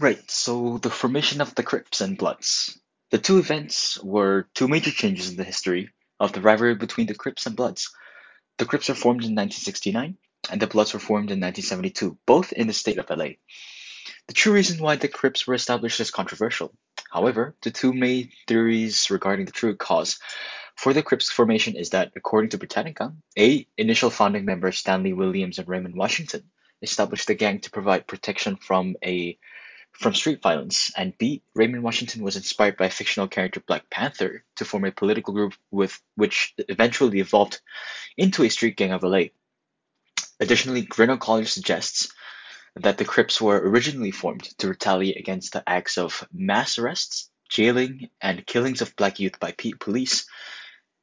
Right, so the formation of the Crips and Bloods. The two events were two major changes in the history of the rivalry between the Crips and Bloods. The Crips were formed in 1969, and the Bloods were formed in 1972, both in the state of LA. The true reason why the Crips were established is controversial. However, the two main theories regarding the true cause for the Crips formation is that, according to Britannica, A. Initial founding members Stanley Williams and Raymond Washington established the gang to provide protection from a from street violence, and B. Raymond Washington was inspired by fictional character Black Panther to form a political group with which eventually evolved into a street gang of LA. Additionally, Grinnell College suggests that the Crips were originally formed to retaliate against the acts of mass arrests, jailing, and killings of black youth by police,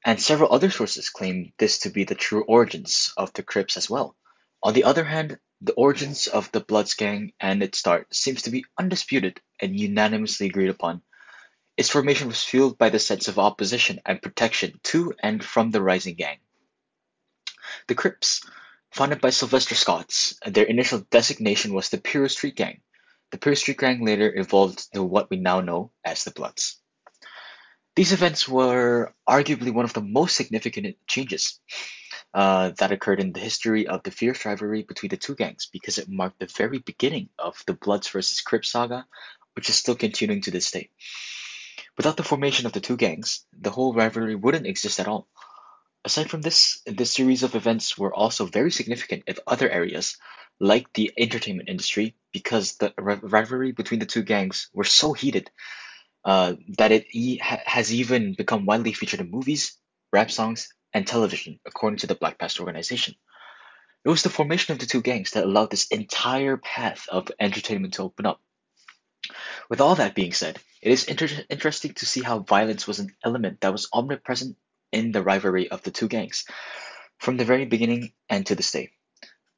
and several other sources claim this to be the true origins of the Crips as well. On the other hand, the origins of the Bloods gang and its start seems to be undisputed and unanimously agreed upon. Its formation was fueled by the sense of opposition and protection to and from the rising gang. The Crips, founded by Sylvester Scotts, their initial designation was the Piru Street Gang. The Piru Street Gang later evolved to what we now know as the Bloods. These events were arguably one of the most significant changes uh, that occurred in the history of the fierce rivalry between the two gangs because it marked the very beginning of the Bloods versus Crips saga, which is still continuing to this day. Without the formation of the two gangs, the whole rivalry wouldn't exist at all. Aside from this, this series of events were also very significant in other areas, like the entertainment industry, because the rivalry between the two gangs were so heated uh, that it e- ha- has even become widely featured in movies, rap songs, and television, according to the Black Past organization. It was the formation of the two gangs that allowed this entire path of entertainment to open up. With all that being said, it is inter- interesting to see how violence was an element that was omnipresent in the rivalry of the two gangs from the very beginning and to this day.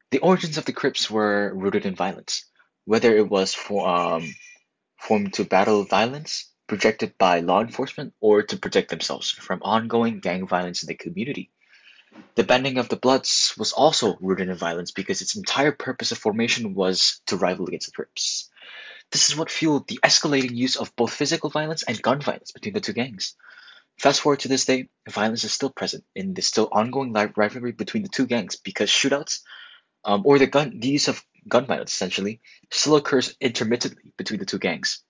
The origins of the Crips were rooted in violence, whether it was for, um, formed to battle violence projected by law enforcement or to protect themselves from ongoing gang violence in the community. The Bending of the Bloods was also rooted in violence because its entire purpose of formation was to rival against the Crips. This is what fueled the escalating use of both physical violence and gun violence between the two gangs. Fast forward to this day, violence is still present in the still ongoing rivalry between the two gangs because shootouts, um, or the gun, the use of gun violence essentially, still occurs intermittently between the two gangs.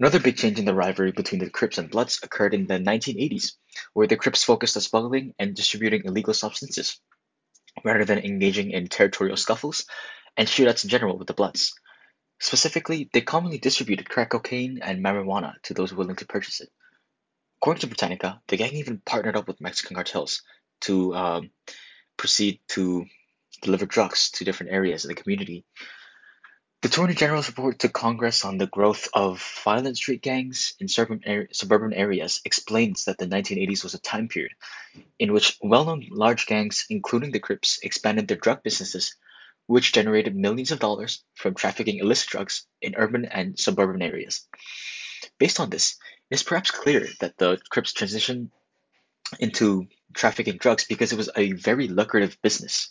Another big change in the rivalry between the Crips and Bloods occurred in the 1980s, where the Crips focused on smuggling and distributing illegal substances, rather than engaging in territorial scuffles and shootouts in general with the Bloods. Specifically, they commonly distributed crack cocaine and marijuana to those willing to purchase it. According to Britannica, the gang even partnered up with Mexican cartels to um, proceed to deliver drugs to different areas in the community the Attorney General's report to Congress on the growth of violent street gangs in suburban areas explains that the 1980s was a time period in which well-known large gangs, including the Crips, expanded their drug businesses, which generated millions of dollars from trafficking illicit drugs in urban and suburban areas. Based on this, it is perhaps clear that the Crips transitioned into trafficking drugs because it was a very lucrative business.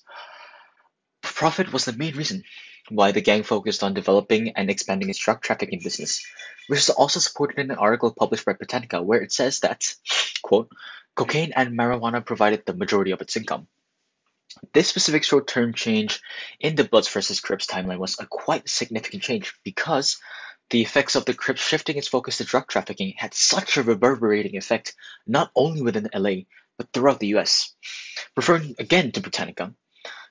Profit was the main reason why the gang focused on developing and expanding its drug trafficking business, which is also supported in an article published by Britannica where it says that, quote, cocaine and marijuana provided the majority of its income. This specific short-term change in the Bloods versus Crips timeline was a quite significant change because the effects of the Crips shifting its focus to drug trafficking had such a reverberating effect not only within LA but throughout the US. Referring again to Britannica,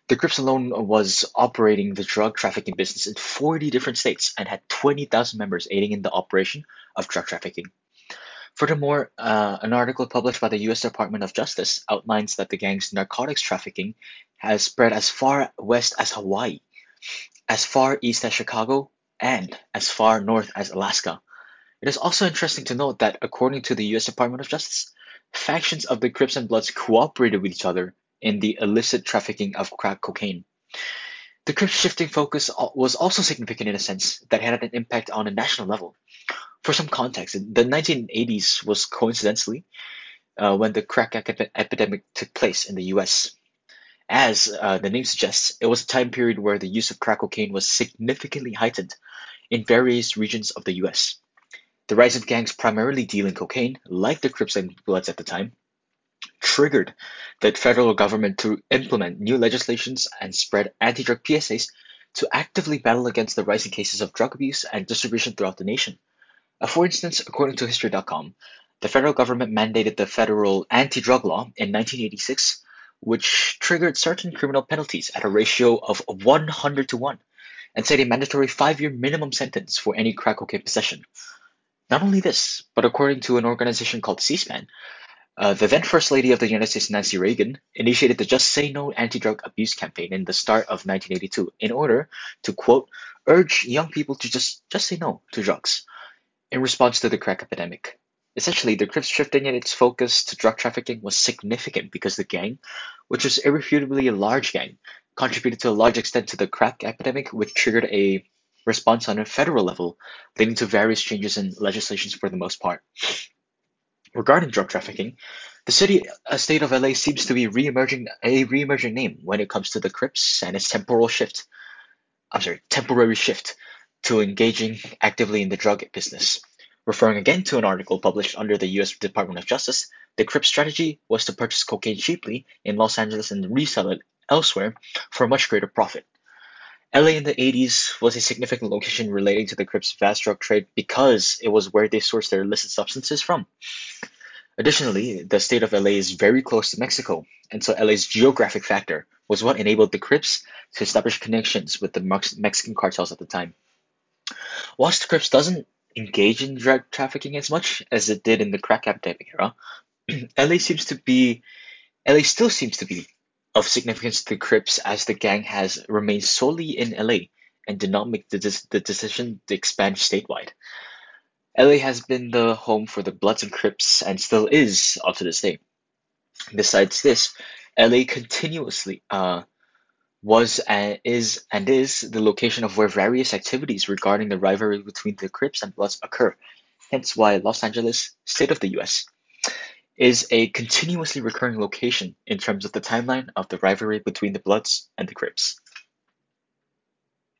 the Crips alone was operating the drug trafficking business in 40 different states and had 20,000 members aiding in the operation of drug trafficking. Furthermore, uh, an article published by the U.S. Department of Justice outlines that the gang's narcotics trafficking has spread as far west as Hawaii, as far east as Chicago, and as far north as Alaska. It is also interesting to note that, according to the U.S. Department of Justice, factions of the Crips and Bloods cooperated with each other in the illicit trafficking of crack cocaine. The Crips shifting focus was also significant in a sense that had an impact on a national level. For some context, the 1980s was coincidentally uh, when the crack epidemic took place in the US. As uh, the name suggests, it was a time period where the use of crack cocaine was significantly heightened in various regions of the US. The rise of gangs primarily dealing cocaine, like the Crips and Bloods at the time, triggered the federal government to implement new legislations and spread anti-drug PSAs to actively battle against the rising cases of drug abuse and distribution throughout the nation. Uh, for instance, according to History.com, the federal government mandated the federal anti-drug law in 1986, which triggered certain criminal penalties at a ratio of 100 to 1 and set a mandatory five-year minimum sentence for any crack cocaine possession. Not only this, but according to an organization called C-SPAN, uh, the then First Lady of the United States, Nancy Reagan, initiated the Just Say No anti-drug abuse campaign in the start of 1982 in order to, quote, urge young people to just, just say no to drugs in response to the crack epidemic. Essentially, the Crips shifting its focus to drug trafficking was significant because the gang, which was irrefutably a large gang, contributed to a large extent to the crack epidemic, which triggered a response on a federal level, leading to various changes in legislations for the most part. Regarding drug trafficking, the city uh, state of LA seems to be re-emerging a re-emerging name when it comes to the Crips and its temporal shift. I'm sorry, temporary shift to engaging actively in the drug business. Referring again to an article published under the US Department of Justice, the Crips strategy was to purchase cocaine cheaply in Los Angeles and resell it elsewhere for a much greater profit. LA in the 80s was a significant location relating to the Crips' vast drug trade because it was where they sourced their illicit substances from. Additionally, the state of LA is very close to Mexico, and so LA's geographic factor was what enabled the Crips to establish connections with the Mexican cartels at the time. Whilst the Crips doesn't engage in drug trafficking as much as it did in the crack epidemic era, LA seems to be LA still seems to be of significance to the Crips as the gang has remained solely in LA and did not make the, the decision to expand statewide. LA has been the home for the Bloods and Crips and still is up to this day. Besides this, LA continuously uh, was and is and is the location of where various activities regarding the rivalry between the Crips and Bloods occur. Hence why Los Angeles, state of the US, is a continuously recurring location in terms of the timeline of the rivalry between the Bloods and the Crips.